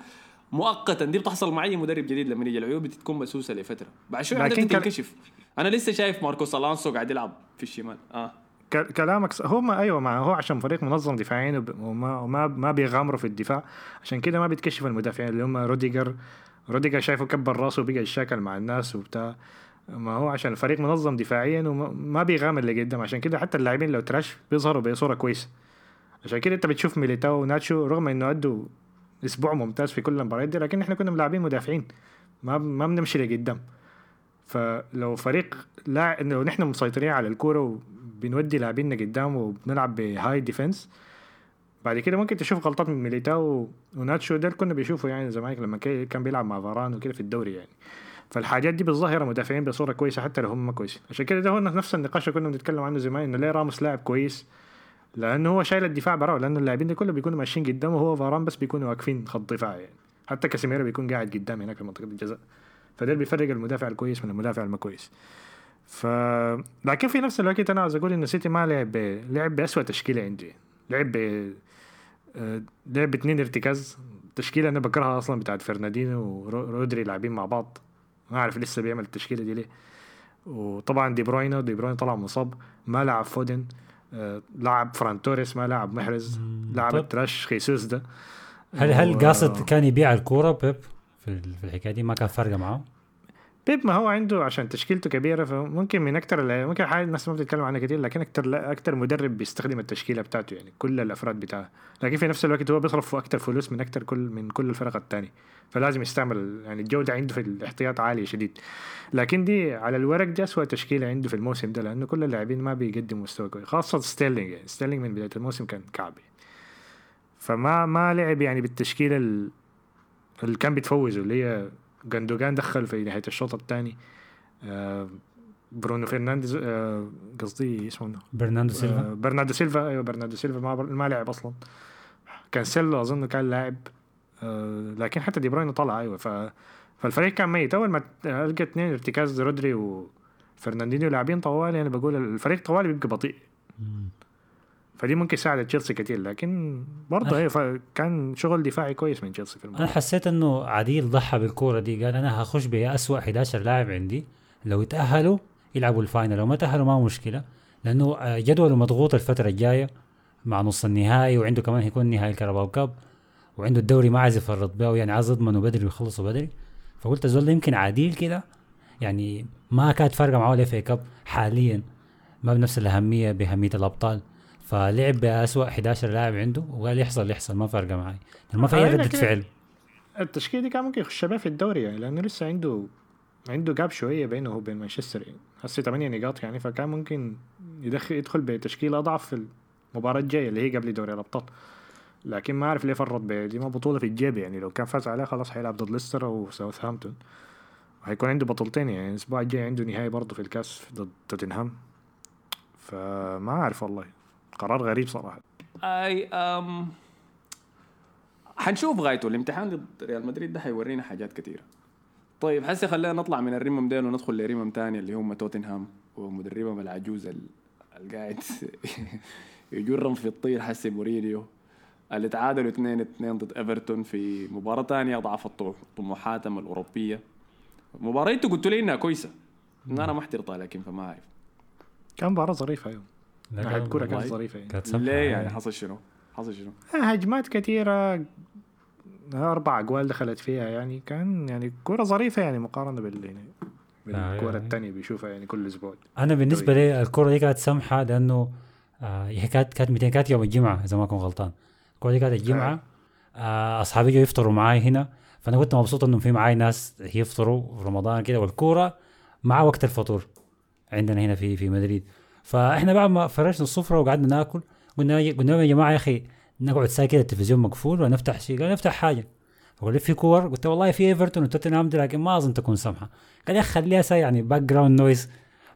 مؤقتا دي بتحصل مع أي مدرب جديد لما يجي العيوب بتكون مدسوسة لفترة. بعد شوي لكن تنكشف أنا لسه شايف ماركوس ألونسو قاعد يلعب في الشمال. آه. كلامك هم أيوه مع هو عشان فريق منظم دفاعيا وما وما ما بيغامروا في الدفاع عشان كده ما بيتكشف المدافعين اللي هم روديجر روديجر شايفه كبر راسه وبقى يتشاكل مع الناس وبتاع ما هو عشان الفريق منظم دفاعيا وما ما بيغامر لقدام عشان كده حتى اللاعبين لو trash بيظهروا بصورة كويسة. عشان كده انت بتشوف ميليتاو وناتشو رغم انه ادوا أسبوع ممتاز في كل المباريات دي لكن إحنا كنا ملاعبين مدافعين ما ما بنمشي لقدام. فلو فريق لا لو نحن مسيطرين على الكورة وبنودي لاعبيننا قدام وبنلعب ب high defense بعد كده ممكن تشوف غلطات من ميليتاو وناتشو ده كنا بيشوفوا يعني زمان لما كان بيلعب مع فاران وكده في الدوري يعني. فالحاجات دي بالظاهرة مدافعين بصورة كويسة حتى لو هم كويسين. عشان كده ده هو نفس النقاش اللي كنا بنتكلم عنه زمان إنه ليه راموس لاعب كويس؟ لأنه هو شايل الدفاع براه لأنه اللاعبين دي كلهم بيكونوا ماشيين قدامه وهو فاران بس بيكونوا واقفين خط دفاع يعني. حتى كاسيميرو بيكون قاعد قدام هناك في منطقة الجزاء. فده اللي بيفرق المدافع الكويس من المدافع الما كويس ف لكن في نفس الوقت أنا عاوز أقول إن سيتي ما لعب ب... لعب باسوء تشكيلة عندي. لعب ب آه، لعب باثنين ارتكاز. تشكيلة أنا بكرهها أصلا بتاعت فرناندينيو ورودري لاعبين مع بعض. ما أعرف لسه بيعمل التشكيلة دي ليه. وطبعا دي بروينا دي بروينا طلع مصاب. ما لعب فودن. آه، لعب فران توريس ما لعب محرز. لعب طب. ال trash خيسوس ده. هل هل قاصد كان يبيع الكورة بيب في الحكاية دي؟ ما كان فارقه معاه بيب ما هو عنده عشان تشكيلته كبيرة فممكن من أكثر ممكن حاجة الناس ما بتتكلم عنها كتير لكن أكثر أكثر مدرب بيستخدم التشكيلة بتاعته يعني كل الأفراد بتاعه. لكن في نفس الوقت هو بيصرف أكثر فلوس من أكثر كل من كل الفرق الثانية فلازم يستعمل يعني الجودة عنده في الاحتياط عاليه شديد. لكن دي على الورق دي اسوء تشكيلة عنده في الموسم ده لأنه كل اللاعبين ما بيقدموا مستوى كويس خاصة ستيرلينج يعني. ستيرلينج من بداية الموسم كان كعب. فما ما لعب يعني بالتشكيلة ال- اللي كان بيتفوزوا اللي هي جندوجان دخل في نهاية الشوط الثاني. آه برونو فرنانديز آه قصدي اسمه برناردو آه سيلفا برناردو سيلفا. أيوه برناردو سيلفا. ما, ما لعب أصلا. كانسيلو أظن كان لاعب آه لكن حتى دي بروين طلع. أيوه ف فالفريق كان ميت. أول ما القى اثنين ارتكاز رودري وفرناندينيو لاعبين طوالي أنا بقول الفريق طوالي بيبقى بطيء. فدي ممكن يساعد تشيلسي كتير لكن برضه ف- كان شغل دفاعي كويس من تشيلسي في أنا المباراه حسيت إنه عديل ضحى بالكورة دي قال أنا هخش بأسوأ 11 لاعب عندي لو تأهلوا يلعبوا ال final لو ما تأهلوا ما مشكلة لأنه آه، جدوله مضغوط الفترة الجاية مع نص النهائي وعنده كمان هيكون نهائي الكاراباو كاب وعنده الدوري ما عايز يفرط به يعني عايز يضمنه بدري ويخلصوا بدري. فقلت الزول ده يمكن عديل كده يعني ما كانت فارقة معاه ال FA Cup حاليا ما بنفس الأهمية بأهمية الأبطال. فلعب بأسوأ 11 لاعب عنده وقال يحصل يحصل ما فارقة معي. ما في أي آه، ردة لكن- فعل؟ التشكيلة دي كان ممكن يخش بها في الدوري يعني لأنه لسه عنده عنده جاب شوية بينه وبين مانشستر يعني هسه 8 نقاط يعني فكان ممكن يدخل يدخل بتشكيلة أضعف في المباراة الجاية اللي هي قبل دوري الأبطال. لكن ما أعرف ليه فرط بيه دي ما بطولة في الجيب يعني لو كان فاز عليها خلاص حيلعب ضد ليستر أو ساوثهامبتون. وهيكون عنده بطولتين يعني الأسبوع الجاي عنده نهائي برضه في الكاس ضد توتنهام. فما أعرف والله. قرار غريب صراحة. أي أم حنشوف غايته. الامتحان ضد ريال مدريد ده حيورينا حاجات كثيره طيب هسه خلينا نطلع من الرمم ديل وندخل لرمم تاني اللي هم توتنهام ومدربهم العجوز ال- القاعد. يجرم في الطير حسي مورينيو. اللي تعادلوا 2 2 ضد إيفرتون في مباراة ثانية الطمو- طموحاتهم الأوروبية. مباراه أنتوا قلتوا لي إنها كويسة. إن أنا ما احترتها لكن فما أعرف. كان مباراة ظريفة أيوه كان- كوره كانت. ظريفة يعني. كانت سمحة ليه يعني؟ يعني. حصل شنو؟ حصل شنو؟ هجمات كثيرة. أربع أجوال دخلت فيها يعني. كان يعني كورة ظريفة يعني مقارنة بال يعني آه، بالكورة يعني. الثانية بيشوفها يعني كل أسبوع. أنا بالنسبة لي الكرة دي كانت سمحة لأنه آه هي كانت كانت 200 كانت يوم الجمعة إذا ما كنت غلطان. الكوره دي كانت الجمعة. آه. أصحابي جوا يفطروا معاي هنا. فأنا كنت مبسوط انه في معاي ناس يفطروا في رمضان كده. والكوره مع وقت الفطور عندنا هنا في في مدريد. فاحنا بعد ما فرشنا السفره وقعدنا ناكل قلنا قلنا لهم يا جماعة يا أخي نقعد كده التلفزيون مقفول ونفتح شيء؟ قال نفتح حاجة. فقال في كور؟ قلت والله في إيفرتون وتوتنهام لكن ما أظن تكون سمحه قال يا خليها يعني background noise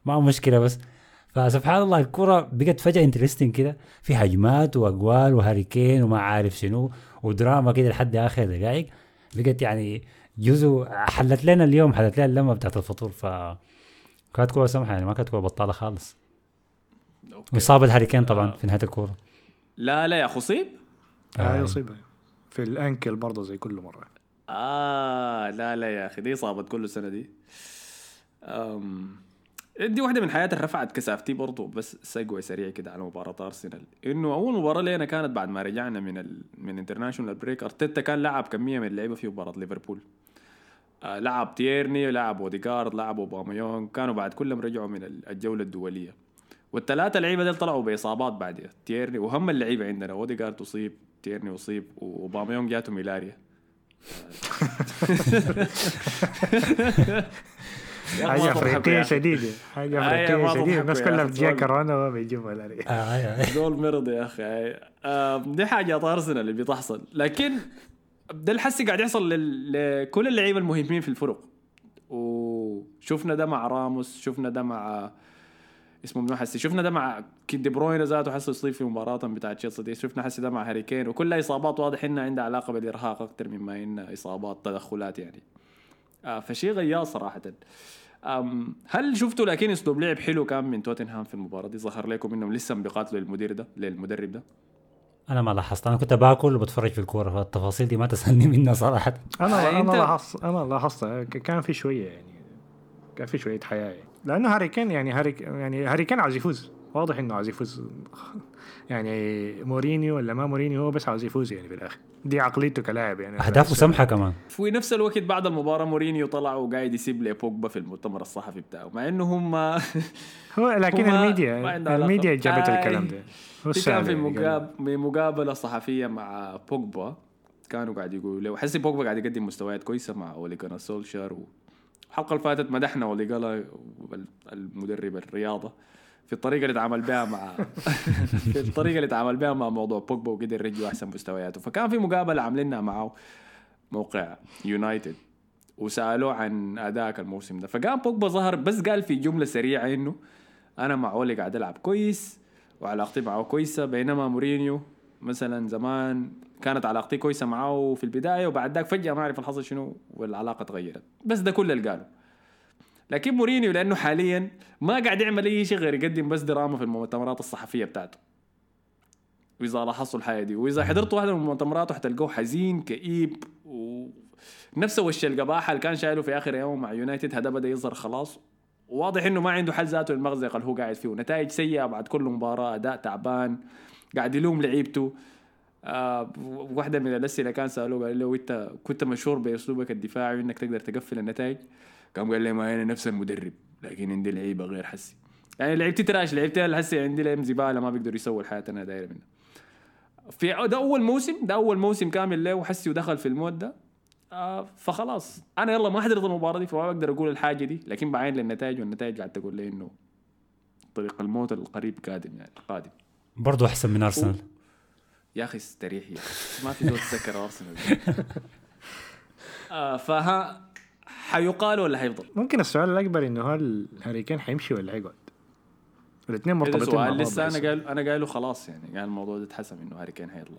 ما مشكلة بس. فسبحان الله الكرة بقت فجأة interesting كده. في هجمات وأقوال وهاري كين وما عارف شنو ودراما كده لحد آخر دقائق بقت يعني جزء حلت لنا اليوم حلت لنا اللمة بتاعت الفطور. ف كانت كورة سمحة يعني ما كانت كورة بطالة خالص. أوكي. واصابه هاري كين طبعا في نهاية الكورة. لا لا يا اخو صيب آه. آه. يصيبها في الأنكل برضه زي كل مرة. آه لا لا يا أخي دي صابت كل سنة دي. أم دي واحدة من حياتي رفعت كثافتي برضو بس سيجوي سريع كده على مباراة أرسنال. إنه أول مباراة لنا كانت بعد ما رجعنا من ال... من international break أرتيتا كان لعب كمية من اللعيبة في مباراة ليفربول. آه لعب تيرني لعب أوديجارد لعب اوباميونج كانوا بعد كلهم رجعوا من ال- الجولة الدولية والثلاثة لعيبة دول طلعوا بإصابات بعدها تيرني وهم اللعيبة عندنا. اوديجارد أصيب تيرني أصيب وأوباميونج جاته ملاريا أخي أخي. شديدة. حاجة أيوة، ما افريقيه شديدة. تضحكوا الناس يا كلها أخي، بتجيها زول. كورونا ما بيجيبوا ملاريا آه آه. دول مرض يا أخي. آه دي حاجات ارسنال اللي بتحصل. لكن ده الحسي قاعد يحصل لل- لكل اللعيبة المهمين في الفرق. وشفنا ده مع راموس شفنا ده مع اسمه منو حسي؟ شفنا ده مع كيد دي بروين ذاته حسي يصيب في مباراة بتاعت تشيلسي دي. شفنا حسي ده مع هاري كين. وكلها إصابات واضح انها عندها علاقة بالإرهاق أكثر مما انها إصابات تدخلات يعني. آه فشيء غياظ صراحة. أم هل شفتوا لكن أسلوب لعب حلو كان من توتنهام في المباراة دي؟ ظهر لكم إنهم لسه بيقاتلوا المدير ده للمدرب ده؟ أنا ما لاحظت. أنا كنت باكل وبتفرج في الكورة فالتفاصيل دي ما تسألني منها صراحة. أنا أنا لاحظت أنا لاحظت. كان في شوية يعني. كان في شوية حياة. يعني لأنه هاري كين يعني هاري يعني هاري كين عاوز يفوز. واضح إنه عاوز يفوز. يعني مورينيو ولا ما مورينيو هو بس عاوز يفوز يعني في الآخر. دي عقليته كلاعب يعني. أهدافه سمحة كمان. في نفس الوقت بعد المباراة مورينيو طلع وقاعد يسيب لبوغبا في المؤتمر الصحفي بتاعه. مع إنه هم هو لكن ما ال media. ال media جابت. الكلام ده. كان في يعني. قال- مقاب... بمقابله صحفية مع بوجبا. كانوا قاعد يقولوا له حسي بوجبا قاعد يقدم مستويات كويسة مع أولي سولشار و... الحلقة اللي فاتت مدحنا اولي جانا المدرب الرياضة في الطريقة اللي تعامل بها مع في الطريقة اللي تعامل بها مع موضوع بوجبا وقدر يرجع أحسن مستوياته. فكان في مقابلة عاملينها معه موقع يونايتد وسألوه عن ادائك الموسم ده. فقام بوجبا ظهر بس قال في جملة سريعة إنه أنا مع أولي قاعد ألعب كويس وعلاقتي معه كويسة بينما مورينيو مثلا زمان كانت علاقتي كويسة معه في البداية وبعد ذاك فجأة ما أعرف الحصل شنو والعلاقة تغيرت. بس ده كل اللي قاله. لكن مورينيو لأنه حاليا ما قاعد يعمل أي شيء غير يقدم بس دراما في المؤتمرات الصحفية بتاعته. وإذا لاحظتوا الحياة دي. وإذا حضرتوا واحدة من المؤتمرات حتلقوه حزين كئيب و نفسه وش القباحة اللي كان شايله في آخر يوم مع يونايتد هذا بدأ يظهر خلاص. واضح إنه ما عنده حل ذاته للمغزق اللي هو قاعد فيه. نتائج سيئة بعد كل مباراة أداء تعبان قاعد يلوم لعيبته. آه واحدة من الاسئله كان سألوه قال له أنت كنت مشهور بأسلوبك الدفاعي وإنك تقدر تقفل النتائج؟ قام قال لي ما أنا نفس المدرب لكن عندي لعيبة غير حسي. يعني لعيبتي تراش لعيبتي الحسي عندي لعيبه زبالة ما بيقدروا يسووا الحياة أنا داير منها. في ده أول موسم ده أول موسم كامل له وحسي ودخل في المود ده. آه فخلاص أنا يلا ما حضرت المباراة دي فما بقدر أقول الحاجة دي لكن بعين للنتائج والنتائج قاعد تقول لي إنه طريق الموت القريب قادم يعني قادم. برضه أحسن من أرسنال. يا أخي استريح يا. ما في زول تذكر أرسنال آه فها حيقال ولا حيفضل؟ ممكن السؤال الأكبر إنه هل هاري كين حيمشي ولا حيقعد؟ الاثنين مرتبطين سؤال لسه أنا. قال أنا قايله خلاص يعني قال الموضوع ده اتحسم إنه هاري كين حيطلع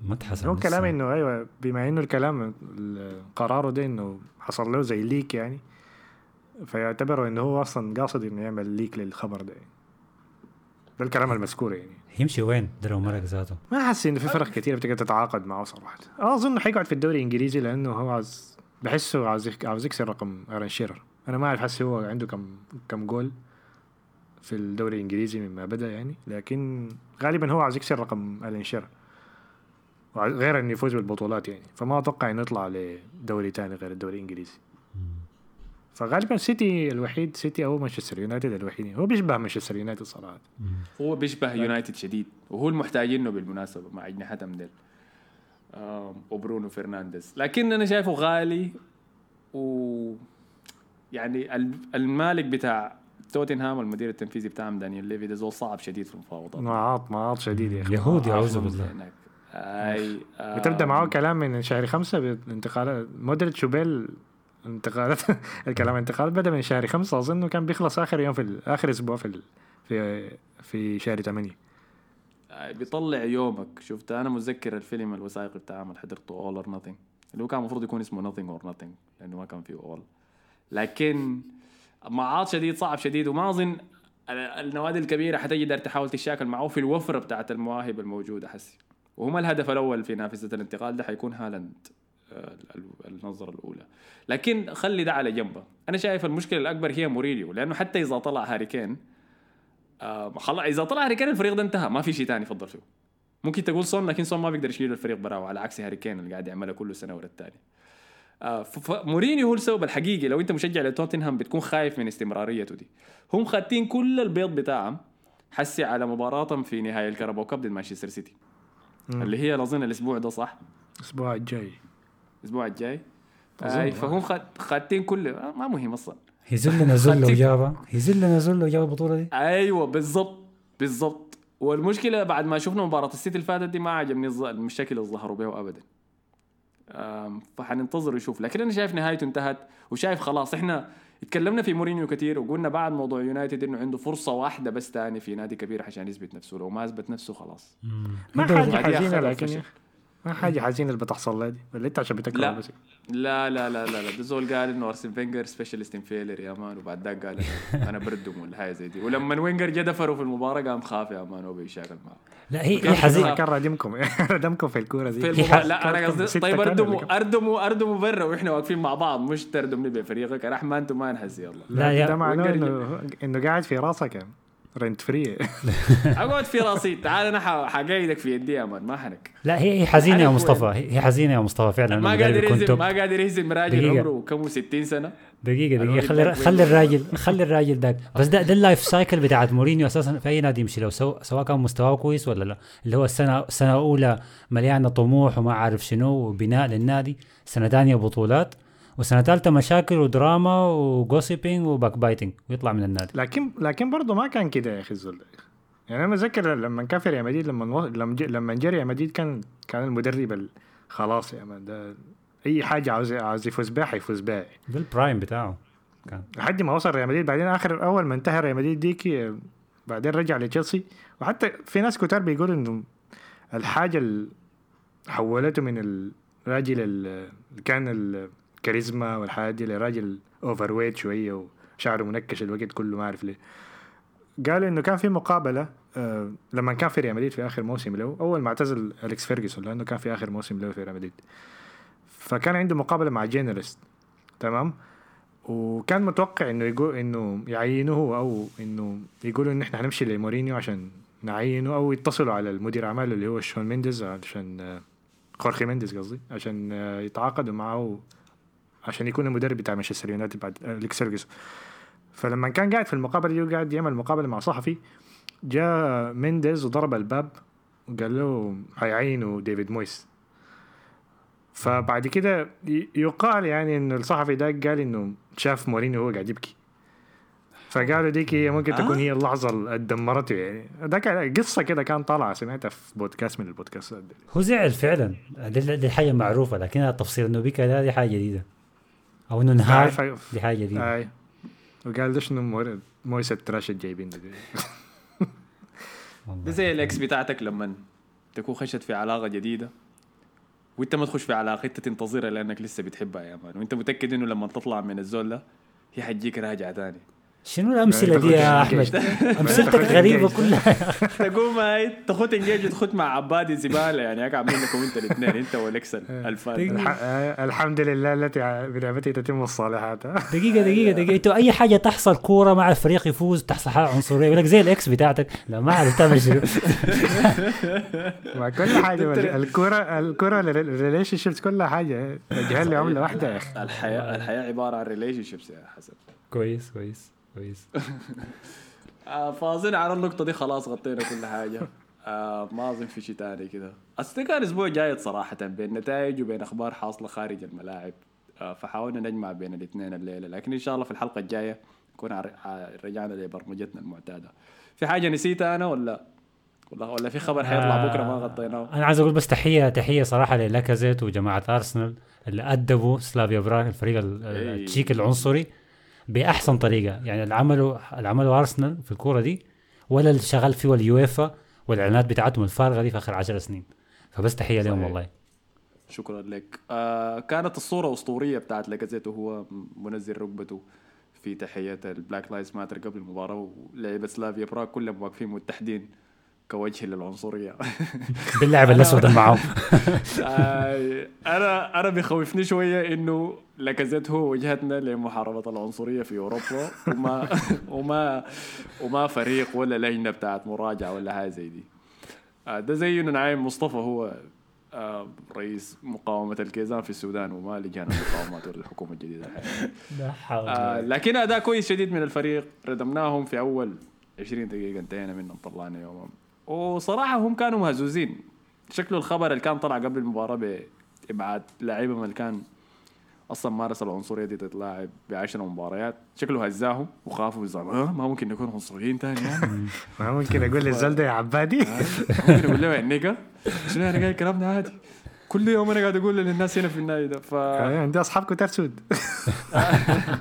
ما تحسن هو. كلام إنه أيوه بما إنه الكلام ال- قراره ده إنه حصل له زي ليك يعني فيعتبروا إنه هو أصلا قاصد إنه يعمل ليك للخبر ده يعني. ده الكلام المذكور يعني يمشي وين؟ ده مرق ذاته. ما أحس انه في فرق كثيره بتقدر تتعاقد معه صراحة. أظن حيقعد في الدوري الإنجليزي لأنه هو عاوز بحسه عاوز عاوز يكسر رقم أرن شيرر. أنا ما أعرف حسي هو عنده كم كم جول في الدوري الإنجليزي مما بدأ يعني لكن غالبا هو عاوز يكسر رقم ألان شيرر. غير إنه يفوز بالبطولات يعني. فما أتوقع إنه يطلع لدوري تاني غير الدوري الإنجليزي. فغالبا سيتي الوحيد سيتي أو مانشستر يونايتد الوحيد. هو بيشبه مانشستر يونايتد صراحة. هو بيشبه يونايتد شديد. وهو المحتاجينه بالمناسبة مع اجنحتهم ديل وبرونو فرنانديز. لكن أنا شايفه غالي و يعني ال- المالك بتاع توتنهام المدير التنفيذي بتاعهم دانيال ليفي ده زول صعب شديد في المفاوضات. معاط معاط شديد يا أخي. يهودي أعوذ بالله. هناك. أي بتبدأ معاه كلام من شهر خمسة بانتقالات مودريتش وبيل انتقالات الكلام انتقال بدأ من شهر خمسة أظن كان بيخلص آخر يوم في آخر أسبوع في في في شهر ثمانية آه، بيطلع يومك. شفت؟ أنا متذكر الفيلم الوثائقي بتاع عمل حضرته All or Nothing اللي هو كان المفروض يكون اسمه nothing or nothing لأنه ما كان فيه all لكن معاط شديد صعب شديد وما أظن ال- النوادي الكبيرة حتقدر تحاول تشاكل معه في الوفرة بتاعت المواهب الموجودة حسي وهم الهدف الأول في نافذة الانتقال ده حيكون هالاند. ال- النظرة الأولى. لكن خلي ده على جنبه أنا شايف المشكلة الأكبر هي مورينيو لأنه حتى إذا طلع هاري كين آه خلاص إذا طلع هاري كين الفريق ده انتهى ما في شيء ثاني يفضل فيه. ممكن تقول صون لكن صون ما بيقدر يشيل الفريق براه على عكس هاري كين اللي قاعد يعملها كل سنة ورا الثاني آه فمورينيو هو السبب الحقيقي. لو أنت مشجع لتوتنهام بتكون خايف من استمراريته دي. هم خاتين كل البيض بتاعهم حسي على مباراتهم في نهائي الكاراباو كاب ضد مانشستر سيتي. اللي هي اظن الأسبوع ده صح؟ الأسبوع الجاي. الأسبوع الجاي. أظن، آه. فهم خات- خاتين كل آه ما مهم أصلا. يزلنا زل خدتك. وجابها يزلنا زل وجاب البطوله دي؟ أيوه بالضبط بالضبط. والمشكلة بعد ما شفنا مباراة السيتي اللي فاتت دي ما عجبني الشكل اللي ظهروا به ابدا. فحننتظر ونشوف لكن أنا شايف نهايته انتهت وشايف خلاص إحنا اتكلمنا في مورينيو كثير وقلنا بعد موضوع يونايتد إنه عنده فرصة واحدة بس تاني في نادي كبير عشان يثبت نفسه. لو ما أثبت نفسه خلاص. ما حاجة حزينه لكن. ما حاجة حزينه اللي بتحصل لها دي. ولا انت عشان بتكره لا. بس؟ لا لا لا لا لا. ده زول قال انه ارسين فينجر specialist in failure يا man. وبعد ذاك قال أنا بردم ولا حاجة زي دي. ولما فينجر جا دفره في المباراة قام خاف يا man. وبيشاكل معه. لا هي هي كان حزين. حزين. كان ردمكم ردمكم في الكورة دي. في لا أنا قصدي طيب اردموا؟ اردموا أردموا برا وإحنا واقفين مع بعض. مش تردمني بفريقك. رحمة أنتم ما نحس. يلا. لا يا- ده معناه إنه إنه قاعد في راسك يعني رنت فري أقعد في راسي. تعال أنا ح- حقايدك في يدي يا مان ما حنك. لا هي هي حزينة يا مصطفى؟ هي حزينة يا مصطفى فعلا ما قادر يهزم. ما قادر يهزم راجل دقيقة. عمره كم 60 سنة؟ دقيقة دقيقة. خلي خلي؟ الراجل خلي الراجل ذاك بس ده ده اللايف سايكل بتاعت مورينيو أساسا. في أي نادي يمشي؟ لو سو سواء كان مستواه كويس ولا لا. اللي هو السنة السنة الأولى مليانة طموح وما عارف شنو وبناء للنادي. سنة ثانية بطولات. وسنة ثالثة مشاكل ودراما و gossiping و backbiting ويطلع من النادي. لكن لكن برضه ما كان كده يا أخي الزول. يعني أنا متذكر لما كان في ريال مدريد لما نو- لما لما جا ريال مدريد كان كان المدرب ال- خلاص يا man ده. أي حاجة عاوز عاوز يفوز بها حيفوز بها ده ال prime بتاعه كان. لحد ما وصل ريال مدريد. بعدين اخر أول ما انتهى ريال مدريد ديك بعدين رجع لتشيلسي. وحتى في ناس كتار بيقولوا إنه الحاجة اللي حولته من الراجل ال- اللي كان الكاريزما والحاجات دي لراجل overweight شوية وشعره منكش الوقت كله ما أعرف ليه. قالوا إنه كان في مقابلة آه لما كان في ريال مدريد في آخر موسم له أول ما اعتزل أليكس فيرجسون لأنه كان في آخر موسم له في ريال مدريد. فكان عنده مقابلة مع journalist تمام؟ وكان متوقع إنه يقول إنه يعينوه أو إنه يقولوا إن إحنا هنمشي لمورينيو عشان نعينه أو يتصلوا على المدير أعماله اللي هو شون مينديز عشان آه، خورخي مينديز قصدي عشان آه، يتعاقدوا معه عشان يكون المدرب بتاع مانشستر يونايتد بعد آه، أليكس فيرجسون فلما كان قاعد في المقابله دي وقاعد يعمل مقابلة مع صحفي جاء مينديز وضرب الباب وقال له هيعينوا ديفيد مويس. فبعد كده يقال يعني انه الصحفي ده قال إنه شاف مورينيو وهو قاعد يبكي. فقالوا ديك هي ممكن تكون آه. هي اللحظة اللي دمرته يعني. ده كان قصة كده كان طالعة سمعتها في بودكاست من البودكاستات دي. هو زعل فعلا. دي, دي حاجة معروفة لكن التفصيل إنه بكى دي حاجة جديدة. أو إنه انهار دي حاجة جديدة أي. وقال ده شنو مويس ال trash الجايبين ده ده زي ال ex بتاعتك لما تكون خشت في علاقة جديدة وأنت ما تخش في علاقة أنت تنتظرها لأنك لسه بتحبها يا مان. وأنت متأكد إنه لما تطلع من الزول ده هي حتجيك راجعة تاني. شنو الأمثلة دي يا أحمد؟ أمثلتك غريبة كلها. تقوم هاي تخوت انجيج تخوت مع عبادي زباله يعني هيك عاملين لكم انت الاثنين انت والإكسل الح- آه، الحمد لله التي بنعمته تتم الصالحات. دقيقة دقيقة دقيقة. إنتوا أي حاجة تحصل كورة مع الفريق يفوز تحصل حاله عنصرية. يقول لك زي الإكس بتاعتك. لا ما اعرف تعمل شنو. مع كل حاجة. الكورة الكورة ال relationships كلها حاجة. جهل لي عملة واحدة يا أخي. الحياة الحياة عبارة عن relationships يا حسن. كويس كويس. كويس. آه، فاظن على النقطة دي خلاص غطينا كل حاجة. آه ما أظن في شيء ثاني كده. أصل كان أسبوع جاد صراحة بين نتائج وبين أخبار حاصلة خارج الملاعب. آه فحاولنا نجمع بين الاثنين الليلة. لكن إن شاء الله في الحلقة الجاية نكون رجعنا لبرمجتنا المعتادة. في حاجة نسيتها أنا ولا؟ ولا ولا في خبر حيطلع بكرة ما غطيناه؟ أنا عايز أقول بس تحيه تحية صراحة للاكازيت وجماعة أرسنال اللي أدبوا سلافيا براغ الفريق ال- إيه. التشيك العنصري. بأحسن طريقة. يعني اللي عملوا اللي ارسنال في الكورة دي ولا اللي شغال فيه اليويفا والإعلانات بتاعتهم الفارغة دي في آخر عشر سنين. فبس تحية لهم. والله. شكرا لك. آه كانت الصورة أسطورية بتاعت لاكازيت وهو منزل ركبته في تحية ال Black Lives Matter قبل المباراة ولعيبة سلافيا براغ كلهم واقفين متحدين. كوجه للعنصرية. باللعب الأسود معاهم أنا أنا بيخوفني شوية إنه لاكازيت هو وجهتنا لمحاربة العنصرية في أوروبا وما وما وما فريق ولا لجنة بتاعت مراجعة ولا حاجة زي دي. آه، ده زي إنه نعيم مصطفى هو آه، رئيس مقاومة الكيزان في السودان وما لجان المقاومات ولا الحكومة الجديدة حول آه لكن أداء كويس شديد من الفريق ردمناهم في أول 20 دقيقة انتهينا منهم طلعنا يومهم. وصراحة هم كانوا مهزوزين. شكله الخبر اللي كان طلع قبل المباراة بابعاد لعيبه من اللي كان أصلا مارس العنصرية دي تتلاعب بعشر مباريات. شكله هزاهم وخافوا بالزعم آه ما ممكن نكون عنصريين تاني يعني. ما ممكن أقول للزول ده يا عبادي. ممكن أقول له النيكا شنو أنا قاعد كلامنا عادي؟ كل يوم أنا قاعد أقول للناس هنا في النادي ده ف عندي اصحاب كتار سود.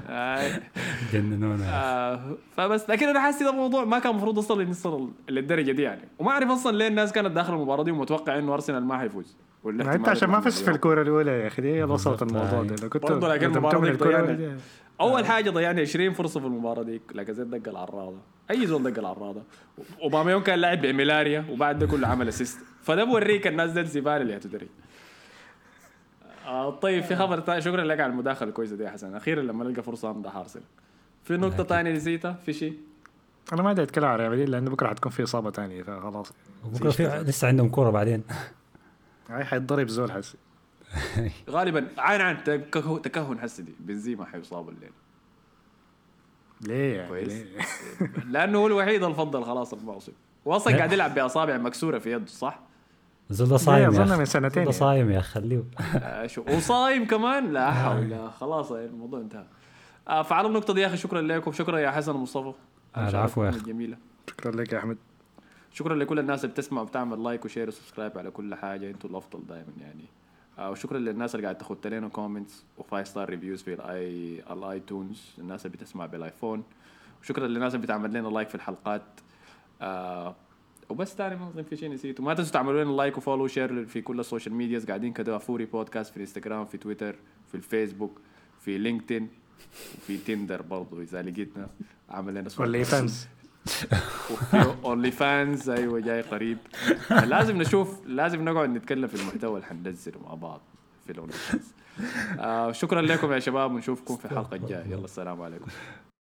آه، جننونا. آه فبس لكن أنا حاسس ده الموضوع ما كان المفروض يوصل يوصل للدرجة دي يعني. وما أعرف أصلا ليه الناس كانت داخله المباراة دي ومتوقع إنه أرسنال ما حيفوز. ولا أنت عشان ما فزت في. الكورة الأولى يا أخي دي وصلت الموضوع. ده؟ لو كنت برضه لكن من دي. ضيعنا. اول حاجة ضيعنا 20 فرصة في المباراة دي لاكازيت دق العراضه أي زول دق العراضه اوباميون كان لاعب بميلاريا وبعد ده كله عمل اسيست فده بوريك الناس دي الزبالة اللي هتدري. آه طيب في خبر تاني. شكرا لك على المداخلة الكويسة دي يا حسن. أخيرا لما نلقى فرصة امدح ارسنال في نقطة ثانية نسيتها؟ في شيء؟ أنا ما ادري أتكلم عن ريال مدريد لأنه بكرة حتكون في إصابة ثانية فخلاص. بكرة في لسه عندهم كورة بعدين. هاي حيتضرب زول حسي غالبا عين عين تكهن حسي دي. بنزيما حيصاب الليل. ليه يعني؟ كويس. ليه؟ لأنه هو الوحيد الفضل خلاص المعصب واصلا قاعد يلعب بأصابع مكسورة في يده صح؟ الزول ده صايم يا. من سنتين يعني. صايم يا أخي، خليه شو وصايم كمان؟ لا حول خلاص الموضوع انتهى. آه، فعلى النقطة دي يا أخي شكرا لكم شكرا يا حسن ومصطفى. آه، العفو يا أخي. جميلة شكرا لك يا أحمد. شكرا لكل الناس اللي بتسمع وبتعمل like و share و subscribe على كل حاجة أنتوا الأفضل دائما يعني. آه، وشكرا للناس اللي قاعد تاخد لنا comments و five star reviews في ال آي ال iTunes الناس اللي بتسمع بالآيفون. وشكرا للناس اللي بتعمل لنا like في الحلقات. آه وبس تاني ما اظن في شيء نسيته ما تنسوا تعملوا لنا like و follow و share في كل ال social medias قاعدين كده فوري بودكاست في الانستغرام في تويتر في الفيسبوك في لينكدين وفي Tinder برضه إذا لقيتنا عمل لنا. ولا fans OnlyFans أيوه جاي قريب. لازم نشوف لازم نقعد نتكلم في المحتوى اللي حننزله مع بعض في ال OnlyFans آه شكرا لكم يا شباب ونشوفكم في الحلقة الجاية. يلا السلام عليكم.